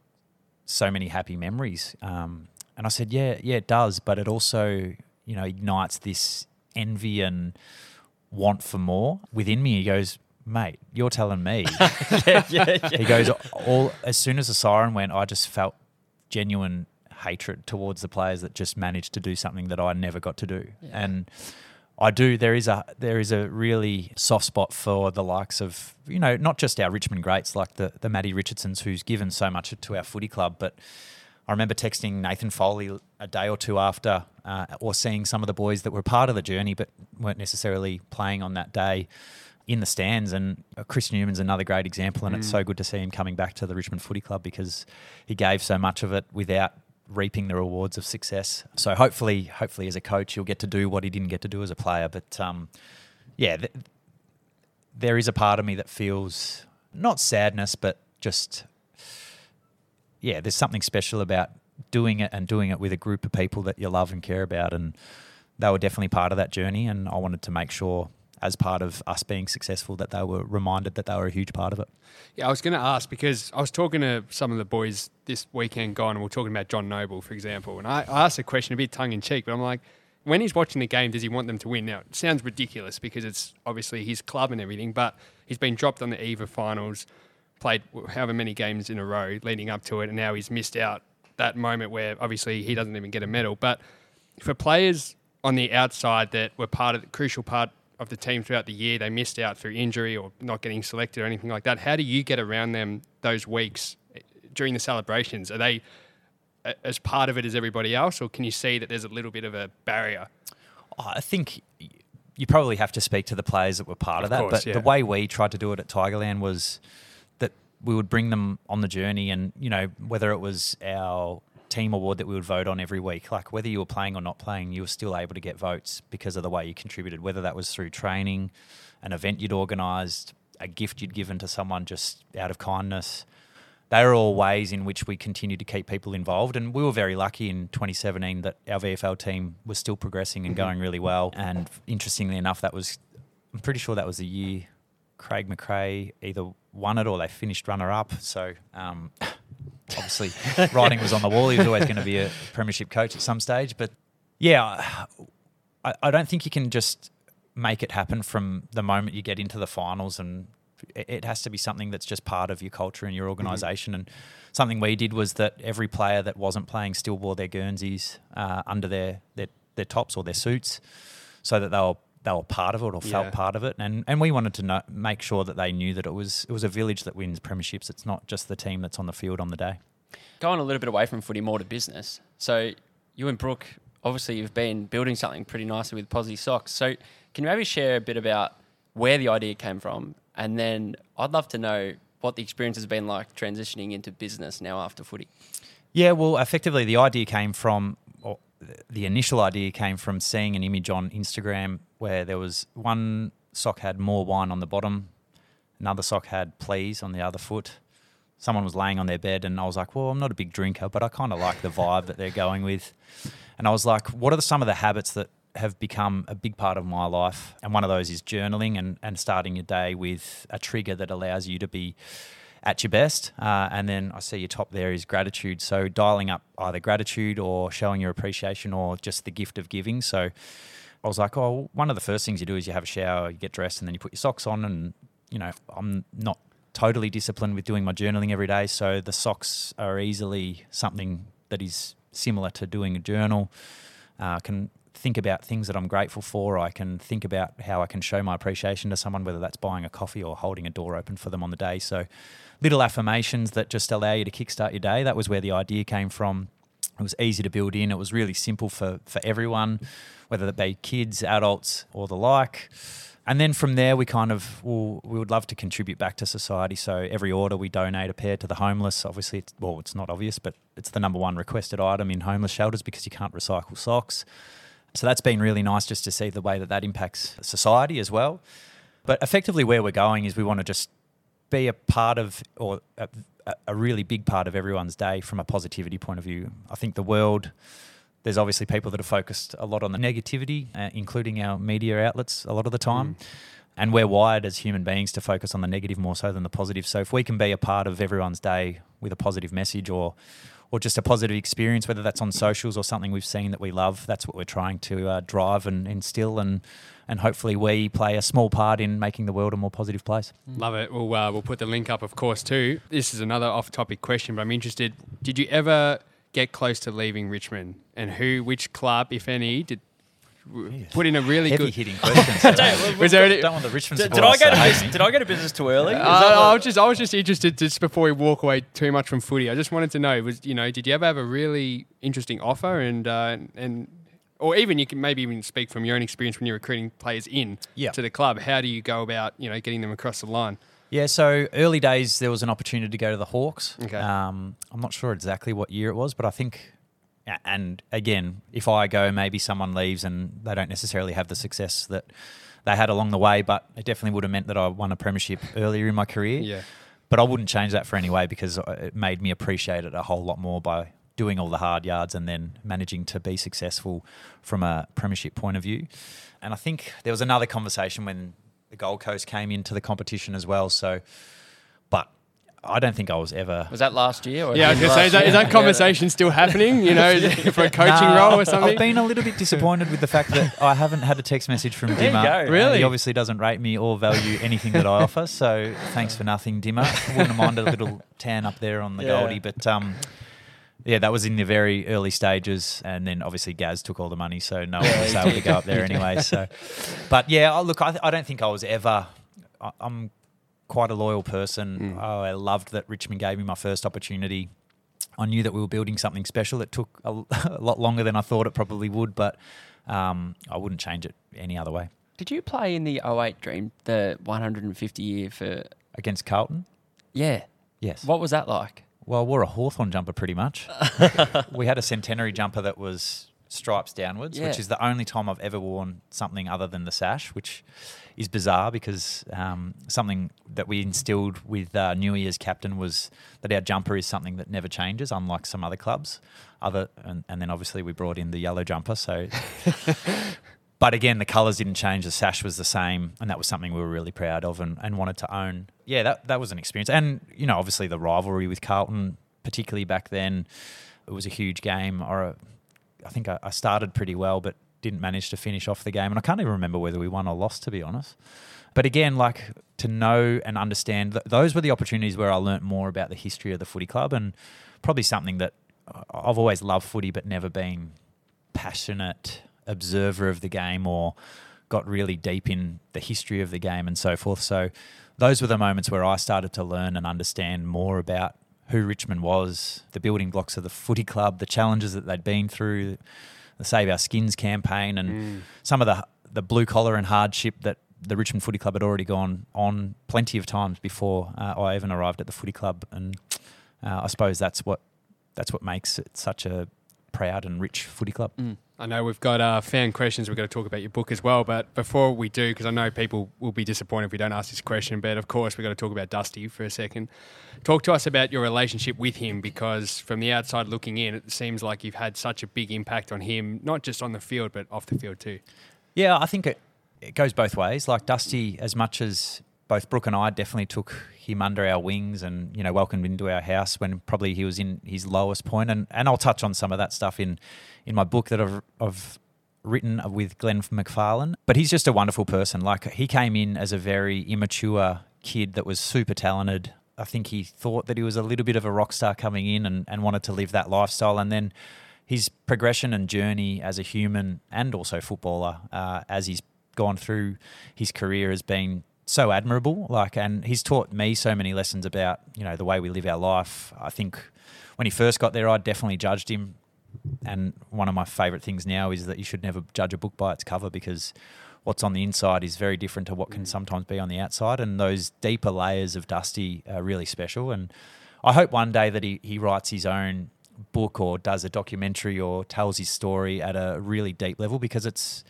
so many happy memories? Um, and I said, yeah, yeah, it does. But it also, you know, ignites this envy and want for more within me. He goes, mate, you're telling me. (laughs) yeah, yeah, yeah. He goes, all as soon as the siren went, I just felt genuine hatred towards the players that just managed to do something that I never got to do. And I do. There is a there is a really soft spot for the likes of you know not just our Richmond greats like the the Matty Richardsons who's given so much to our footy club, but I remember texting Nathan Foley a day or two after, uh, or seeing some of the boys that were part of the journey but weren't necessarily playing on that day in the stands. And uh, Chris Newman's another great example, and it's so good to see him coming back to the Richmond Footy Club because he gave so much of it without reaping the rewards of success. So hopefully, hopefully as a coach, he'll get to do what he didn't get to do as a player. But um, yeah, th- there is a part of me that feels not sadness, but just yeah, there's something special about doing it and doing it with a group of people that you love and care about. And they were definitely part of that journey. And I wanted to make sure, as part of us being successful, that they were reminded that they were a huge part of it. Yeah, I was going to ask because I was talking to some of the boys this weekend gone, and we are talking about John Noble, for example. And I, I asked a question a bit tongue in cheek, but I'm like, when he's watching the game, does he want them to win? Now, it sounds ridiculous because it's obviously his club and everything, but he's been dropped on the eve of finals, played however many games in a row leading up to it, and now he's missed out that moment where obviously he doesn't even get a medal. But for players on the outside that were part of the crucial part of the team throughout the year, they missed out through injury or not getting selected or anything like that. How do you get around them those weeks eh, during the celebrations? Are they as part of it as everybody else, or can you see that there's a little bit of a barrier? I think you probably have to speak to the players that were part of, Of that. course, but yeah. the way we tried to do it at Tigerland was that we would bring them on the journey, and you know whether it was our team award that we would vote on every week, like whether you were playing or not playing, you were still able to get votes because of the way you contributed. Whether that was through training, an event you'd organised, a gift you'd given to someone just out of kindness. They are all ways in which we continue to keep people involved. And we were very lucky in 2017 that our VFL team was still progressing and going really well. And interestingly enough, that was, I'm pretty sure that was the year Craig McRae either won it or they finished runner up. So um, obviously, writing was on the wall. He was always going to be a premiership coach at some stage. But yeah, I, I don't think you can just make it happen from the moment you get into the finals and it it has to be something that's just part of your culture and your organisation. And something we did was that every player that wasn't playing still wore their Guernseys uh, under their, their their tops or their suits, so that they were they were part of it or felt Yeah. part of it. And and we wanted to know, make sure that they knew that it was it was a village that wins premierships. It's not just the team that's on the field on the day. going a little bit away from footy, more to business. So you and Brooke, obviously, you've been building something pretty nicely with Posisocks. So can you maybe share a bit about where the idea came from, and then I'd love to know what the experience has been like transitioning into business now after footy. Yeah, well, effectively, the idea came from, the initial idea came from seeing an image on Instagram where there was one sock had more wine on the bottom, another sock had please on the other foot, someone was laying on their bed, and I was like, well, I'm not a big drinker, but I kind of like the vibe that they're going with. And I was like, what are some of the habits that have become a big part of my life? And one of those is journaling and, and starting your day with a trigger that allows you to be at your best. Uh, and then I see your top there is gratitude. So dialing up either gratitude or showing your appreciation or just the gift of giving. So I was like, oh, one of the first things you do is you have a shower, you get dressed, and then you put your socks on. And, you know, I'm not totally disciplined with doing my journaling every day. So the socks are easily something that is similar to doing a journal. Uh, can think about things that I'm grateful for. I can think about how I can show my appreciation to someone, whether that's buying a coffee or holding a door open for them on the day. So little affirmations that just allow you to kickstart your day. That was where the idea came from. It was easy to build in. It was really simple for, for everyone, whether it be kids, adults, or the like and then from there, we kind of well, we would love to contribute back to society. So every order we donate a pair to the homeless. Obviously, it's, well, it's not obvious, but it's the number one requested item in homeless shelters because you can't recycle socks. So that's been really nice just to see the way that that impacts society as well. But effectively, where we're going is we want to just be a part of, or a, a really big part of everyone's day from a positivity point of view. I think the world there's obviously people that are focused a lot on the negativity, uh, including our media outlets a lot of the time. Mm. And we're wired as human beings to focus on the negative more so than the positive. So if we can be a part of everyone's day with a positive message or or just a positive experience, whether that's on socials or something we've seen that we love, that's what we're trying to uh, drive and instill and and hopefully we play a small part in making the world a more positive place. Love it. Well, uh, we'll put the link up, of course, too. This is another off-topic question, but I'm interested. Did you ever get close to leaving Richmond, and who, which club, if any, did put in a really Heavy good hitting questions. (laughs) Was there any- don't want the Richmond Did, did I supporters go to to business, did I go to business too early? Uh, I was just I was just interested just before we walk away too much from footy. I just wanted to know was you know did you ever have a really interesting offer and uh, and or even you can maybe even speak from your own experience when you're recruiting players in Yeah. to the club. How do you go about you know getting them across the line? Yeah, so early days there was an opportunity to go to the Hawks. Okay. Um, I'm not sure exactly what year it was, but I think, yeah, and again, if I go, maybe someone leaves and they don't necessarily have the success that they had along the way, but it definitely would have meant that I won a premiership earlier in my career. Yeah. But I wouldn't change that for any way because it made me appreciate it a whole lot more by doing all the hard yards and then managing to be successful from a premiership point of view. And I think there was another conversation when the Gold Coast came into the competition as well. So, I don't think I was ever. was that last year? Or Yeah, I was gonna say is that, is that conversation still happening? You know, (laughs) for a coaching Nah, role or something? I've been a little bit disappointed with the fact that I haven't had a text message from There you Dimma. go. Really? he obviously doesn't rate me or value anything that I (laughs) offer. So thanks for nothing, Dimma. Wouldn't mind a little tan up there on the Yeah. Goldie, but um, yeah, that was in the very early stages, and then obviously Gaz took all the money, so no one was able to go up there anyway. So, (laughs) but yeah, look, I, I don't think I was ever. I, I'm quite a loyal person. Oh, I loved that Richmond gave me my first opportunity. I knew that we were building something special. It took a, (laughs) a lot longer than I thought it probably would, but um, I wouldn't change it any other way. Did you play in the 08 Dream, the 150 year for? Against Carlton, Yeah. yes. What was that like? Well, I wore a Hawthorn jumper pretty much. (laughs) we had a centenary jumper that was stripes downwards, Yeah. which is the only time I've ever worn something other than the sash, which is bizarre because um, something that we instilled with uh, Newey as captain was that our jumper is something that never changes, unlike some other clubs. Other and, and then obviously we brought in the yellow jumper, so. (laughs) But again, the colours didn't change. The sash was the same, and that was something we were really proud of and, and wanted to own. Yeah, that that was an experience, and you know, obviously the rivalry with Carlton, particularly back then, it was a huge game. Or I think I, I started pretty well, but didn't manage to finish off the game, and I can't even remember whether we won or lost, to be honest. But again, like to know and understand, th- those were the opportunities where I learnt more about the history of the footy club, and probably something that I've always loved footy, but never been passionate observer of the game or got really deep in the history of the game and so forth. So those were the moments where I started to learn and understand more about who Richmond was, the building blocks of the footy club, the challenges that they'd been through, the Save Our Skins campaign, and some of the the blue collar and hardship that the Richmond Footy Club had already gone on plenty of times before uh, I even arrived at the footy club, and uh, I suppose that's what that's what makes it such a proud and rich footy club. I I know we've got uh, fan questions. We've got to talk about your book as well. But before we do, because I know people will be disappointed if we don't ask this question, but of course, we've got to talk about Dusty for a second. Talk to us about your relationship with him, because from the outside looking in, it seems like you've had such a big impact on him, not just on the field, but off the field too. Yeah, I think it, it goes both ways. Like Dusty, as much as both Brooke and I definitely took him under our wings and you know welcomed him into our house when probably he was in his lowest point, and and I'll touch on some of that stuff in in my book that I've, I've written with Glenn McFarlane. But he's just a wonderful person. Like he came in as a very immature kid that was super talented. I think he thought that he was a little bit of a rock star coming in and, and wanted to live that lifestyle. And then his progression and journey as a human and also footballer, uh, as he's gone through his career, has been so admirable. Like, and he's taught me so many lessons about you know the way we live our life. I think when he first got there, I definitely judged him and one of my favourite things now is that you should never judge a book by its cover because what's on the inside is very different to what can mm. sometimes be on the outside. And those deeper layers of Dusty are really special. And I hope one day that he, he writes his own book or does a documentary or tells his story at a really deep level because it's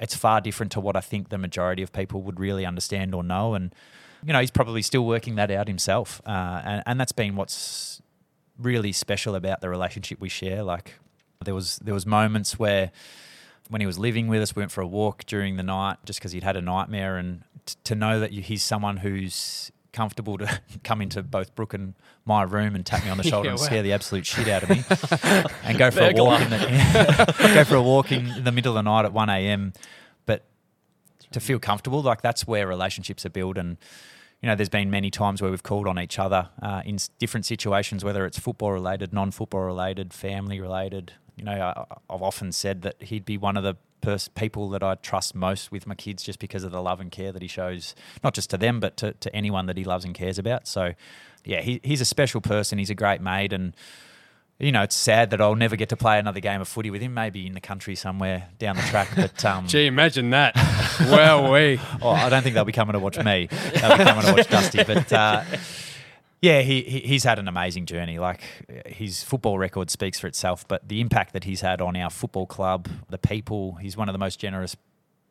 it's far different to what I think the majority of people would really understand or know. And you know, he's probably still working that out himself, uh, and, and that's been what's really special about the relationship we share. Like there was there was moments where when he was living with us, we went for a walk during the night just because he'd had a nightmare, and t- to know that he's someone who's comfortable to (laughs) come into both Brooke and my room and tap me on the (laughs) shoulder yeah, and wow. scare the absolute shit out of me, (laughs) and go for a walk in the go for a walk in the middle of the night at one a.m. But to feel comfortable, like that's where relationships are built, and you know, there's been many times where we've called on each other uh, in different situations, whether it's football related, non-football related, family related, you know, I, have often said that he'd be one of the pers- people that I trust most with my kids just because of the love and care that he shows, not just to them, but to, to anyone that he loves and cares about. So, yeah, he, he's a special person. He's a great mate. And, you know, it's sad that I'll never get to play another game of footy with him, maybe in the country somewhere down the track. But (laughs) um, Gee, imagine that. well, we. (laughs) oh, I don't think they'll be coming to watch me. They'll be coming to watch (laughs) Dusty. But, uh, yeah, he, he's had an amazing journey. Like his football record speaks for itself, but the impact that he's had on our football club, the people, he's one of the most generous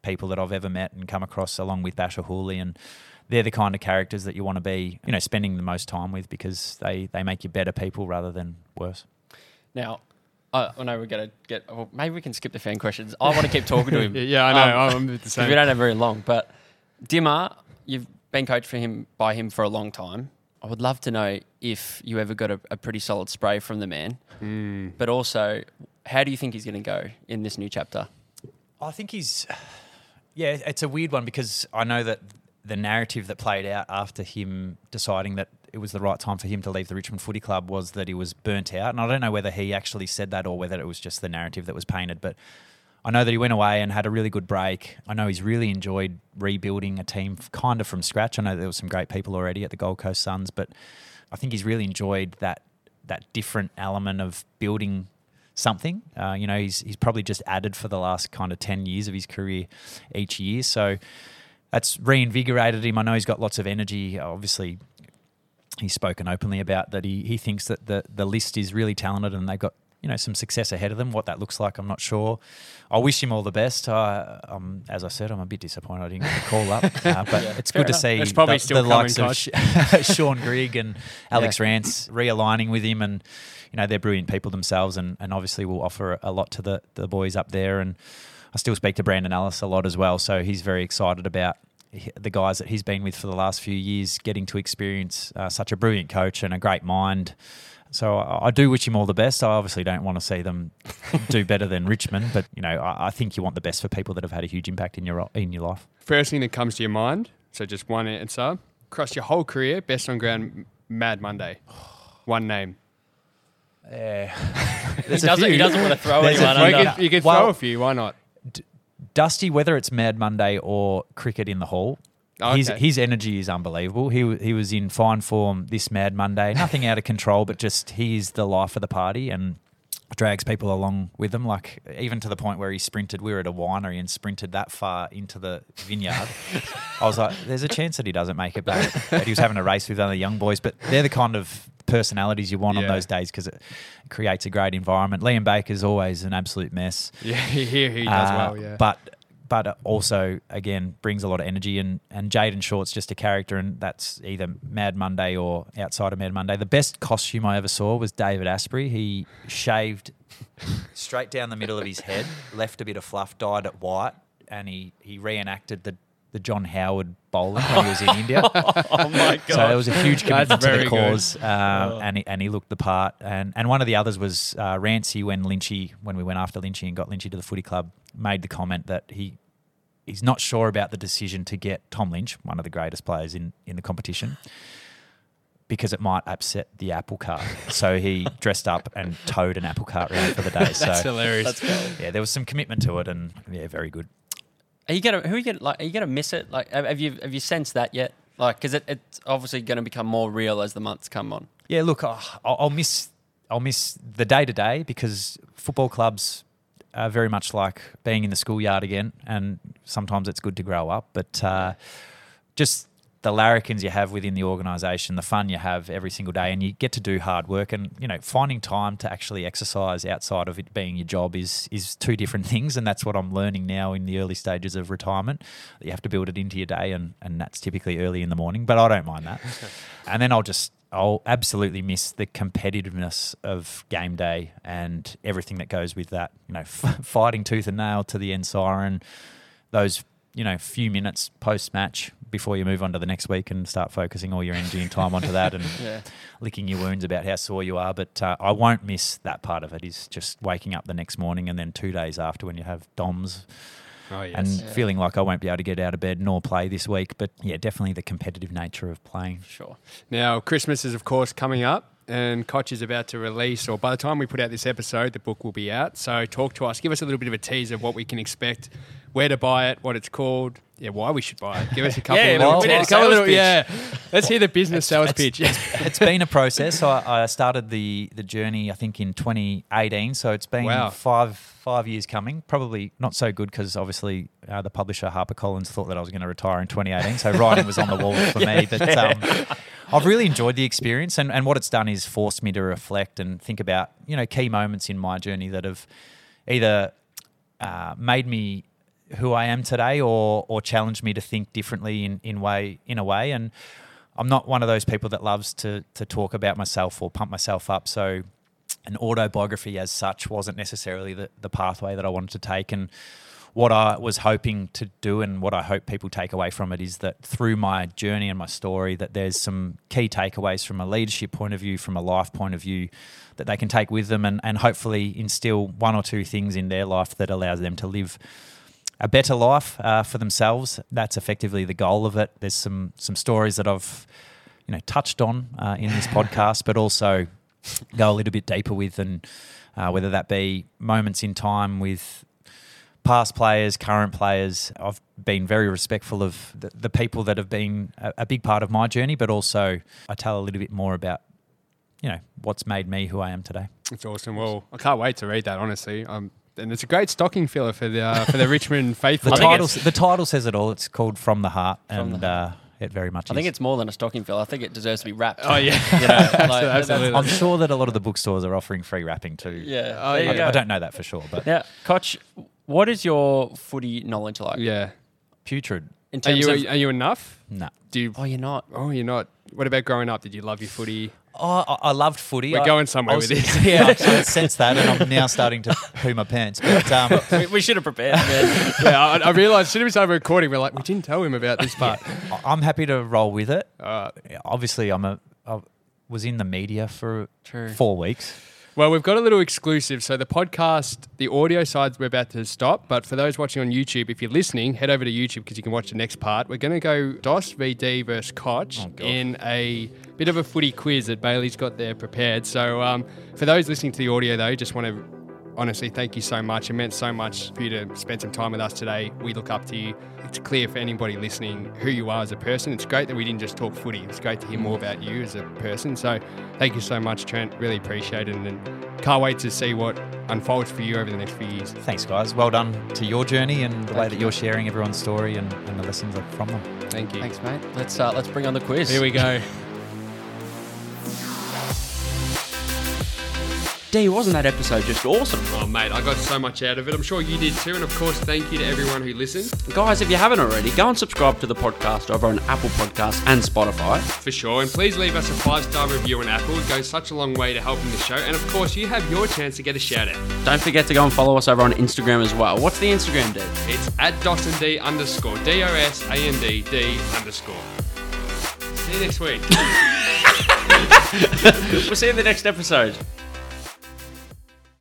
people that I've ever met and come across, along with Bachar Houli, and they're the kind of characters that you want to be, you know, spending the most time with because they they make you better people rather than worse. Now, I know we're to get. Well, maybe we can skip the fan questions. I want to keep talking to (laughs) him. yeah, I know. Um, I'm the same. We don't have very long, but Dimma, you've been coached for him by him for a long time. I would love to know if you ever got a, a pretty solid spray from the man, mm. but also how do you think he's going to go in this new chapter? I think he's, (sighs) yeah, it's a weird one because I know that the narrative that played out after him deciding that it was the right time for him to leave the Richmond Footy Club was that he was burnt out, and I don't know whether he actually said that or whether it was just the narrative that was painted, but I know that he went away and had a really good break. I know he's really enjoyed rebuilding a team kind of from scratch. I know there were some great people already at the Gold Coast Suns, but I think he's really enjoyed that that different element of building something. Uh, you know, he's he's probably just added for the last kind of ten years of his career each year, so that's reinvigorated him. I know he's got lots of energy. Obviously, he's spoken openly about that. He he thinks that the the list is really talented and they've got you know some success ahead of them. What that looks like, I'm not sure. I wish him all the best. Uh, um, as I said, I'm a bit disappointed I didn't get a call up, (laughs) uh, but yeah, it's good enough. to see it's probably the, still the likes of (laughs) Shaun Grigg and Alex yeah. Rance realigning with him, and you know they're brilliant people themselves, and, and obviously will offer a lot to the the boys up there. And I still speak to Brandon Ellis a lot as well, so he's very excited about the guys that he's been with for the last few years, getting to experience uh, such a brilliant coach and a great mind. So I, I, do wish him all the best. I obviously don't want to see them do (laughs) better than Richmond, but you know I, I, think you want the best for people that have had a huge impact in your in your life. First thing that comes to your mind, so just one answer across your whole career, best on ground, Mad Monday, (sighs) one name. Yeah, (laughs) he, doesn't, he doesn't want to throw There's anyone. A, you could, you could well, throw a few. Why not? D- Dusty, whether it's Mad Monday or cricket in the hall, Okay. His his energy is unbelievable. He he was in fine form this Mad Monday. Nothing out of control, but just he's the life of the party and drags people along with him. Like even to the point where he sprinted. We were at a winery and sprinted that far into the vineyard. I was like, "There's a chance that he doesn't make it back." (laughs) But he was having a race with other young boys. But they're the kind of personalities you want on those days because it creates a great environment. Liam Baker's always an absolute mess. Yeah, (laughs) here he does Uh, well. Yeah, But but also again brings a lot of energy and and Jayden Short's just a character and that's either Mad Monday or outside of Mad Monday. The best costume I ever saw was David Astbury. He shaved straight down the middle of his head, left a bit of fluff, dyed it white, and he he reenacted the the John Howard bowling when he was in India. (laughs) oh my god! So it was a huge That's commitment to the good. cause, uh, and he, and he looked the part. And and one of the others was uh, Rancy when Lynchy, when we went after Lynchy and got Lynchy to the footy club, made the comment that he he's not sure about the decision to get Tom Lynch, one of the greatest players in in the competition. Because it might upset the apple cart, so he (laughs) dressed up and towed an apple cart around for the day. (laughs) So that's hilarious. Let's yeah, there was some commitment to it, and yeah, very good. Are you gonna who are you gonna like? Are you gonna miss it? Like, have you have you sensed that yet? Like, because it, it's obviously going to become more real as the months come on. Yeah, look, uh, I'll, I'll miss I'll miss the day to day because football clubs are very much like being in the schoolyard again, and sometimes it's good to grow up. But uh, just the larrikins you have within the organisation, the fun you have every single day, and you get to do hard work, and you know finding time to actually exercise outside of it being your job is is two different (laughs) things, and that's what I'm learning now in the early stages of retirement. You have to build it into your day, and and that's typically early in the morning, but I don't mind that. (laughs) and then I'll just I'll absolutely miss the competitiveness of game day and everything that goes with that. You know, f- (laughs) fighting tooth and nail to the end siren, those you know a few minutes post match before you move on to the next week and start focusing all your energy and time onto that and (laughs) Yeah. licking your wounds about how sore you are. But uh, I won't miss that part of it. Is just waking up the next morning and then two days after when you have DOMs oh yes. and Yeah. feeling like I won't be able to get out of bed nor play this week. But yeah, definitely the competitive nature of playing. Sure. Now, Christmas is, of course, coming up, and Cotch is about to release, or by the time we put out this episode, the book will be out. So, talk to us. Give us a little bit of a tease of what we can expect, where to buy it, what it's called, yeah, why we should buy it. Give us a couple Yeah, of little, we need a couple little pitch. yeah. Let's hear the business sales It's- pitch. it's (laughs) been a process. So I, I started the the journey, I think, in 2018. So it's been Wow. five five years coming. Probably not so good because obviously uh, the publisher HarperCollins thought that I was going to retire in 2018. So writing was on the wall for me. (laughs) But um, I've really enjoyed the experience, and, and what it's done is forced me to reflect and think about you know key moments in my journey that have either uh, made me who I am today or or challenged me to think differently in, in way in a way. And I'm not one of those people that loves to to talk about myself or pump myself up. So an autobiography as such wasn't necessarily the, the pathway that I wanted to take. And what I was hoping to do and what I hope people take away from it is that through my journey and my story that there's some key takeaways from a leadership point of view, from a life point of view that they can take with them and, and hopefully instill one or two things in their life that allows them to live a better life uh, for themselves. That's effectively the goal of it. There's some some stories that I've you know touched on uh, in this (laughs) podcast, but also go a little bit deeper with, and uh, whether that be moments in time with past players, current players. I've been very respectful of the, the people that have been a, a big part of my journey, but also I tell a little bit more about you know what's made me who I am today. It's awesome. Well, I can't wait to read that, honestly. Um, and it's a great stocking filler for the uh, for the Richmond faithful. (laughs) The title the title says it all. It's called From the Heart, From and the Uh, it very much. I think it's more than a stocking filler. I think it deserves to be wrapped. Oh yeah, (laughs) You know, (laughs) like, Absolutely. I'm sure that a lot of the bookstores are offering free wrapping too. Yeah. Oh, yeah. I. I don't know that for sure, but Now, Cotch, what is your footy knowledge like? yeah. putrid. In Are terms you of, are you enough? No. Do you? oh, you're not. Oh, you're not. What about growing up? Did you love your footy? Oh, I, I loved footy. We're I- going somewhere I was- with this. (laughs) yeah, I, (laughs) I sense that, and I'm now starting to poo my pants. But um, (laughs) we, we should have prepared. Man. yeah, I, I realised as soon as we started recording, we're like, we didn't tell him about this part. I- I'm happy to roll with it. Uh, Obviously, I'm a. I was in the media for True. four weeks. Well, we've got a little exclusive. So the podcast, the audio side, we're about to stop. But for those watching on YouTube, if you're listening, head over to YouTube because you can watch the next part. We're going to go Dos and D versus Cotch Oh, in a bit of a footy quiz that Bailey's got there prepared. So um, for those listening to the audio, though, just want to honestly thank you so much. It meant so much for you to spend some time with us today. We look up to you. It's clear for anybody listening who you are as a person. It's great that we didn't just talk footy. It's great to hear more about you as a person. So thank you so much, Trent. Really appreciate it. And can't wait to see what unfolds for you over the next few years. Thanks, guys. Well done to your journey and the way Thank that you. you're sharing everyone's story and, and the lessons from them. Thank you. Thanks, mate. Let's uh, let's bring on the quiz. Here we go. (laughs) D, wasn't that episode just awesome? Oh, mate, I got so much out of it. I'm sure you did too. And of course, thank you to everyone who listened. Guys, if you haven't already, go and subscribe to the podcast over on Apple Podcasts and Spotify. For sure. And please leave us a five star review on Apple. It goes such a long way to helping the show. And of course, you have your chance to get a shout out. Don't forget to go and follow us over on Instagram as well. What's the Instagram, D? It's at DosandD underscore D O S A N D D underscore. See you next week. (laughs) We'll see you in the next episode.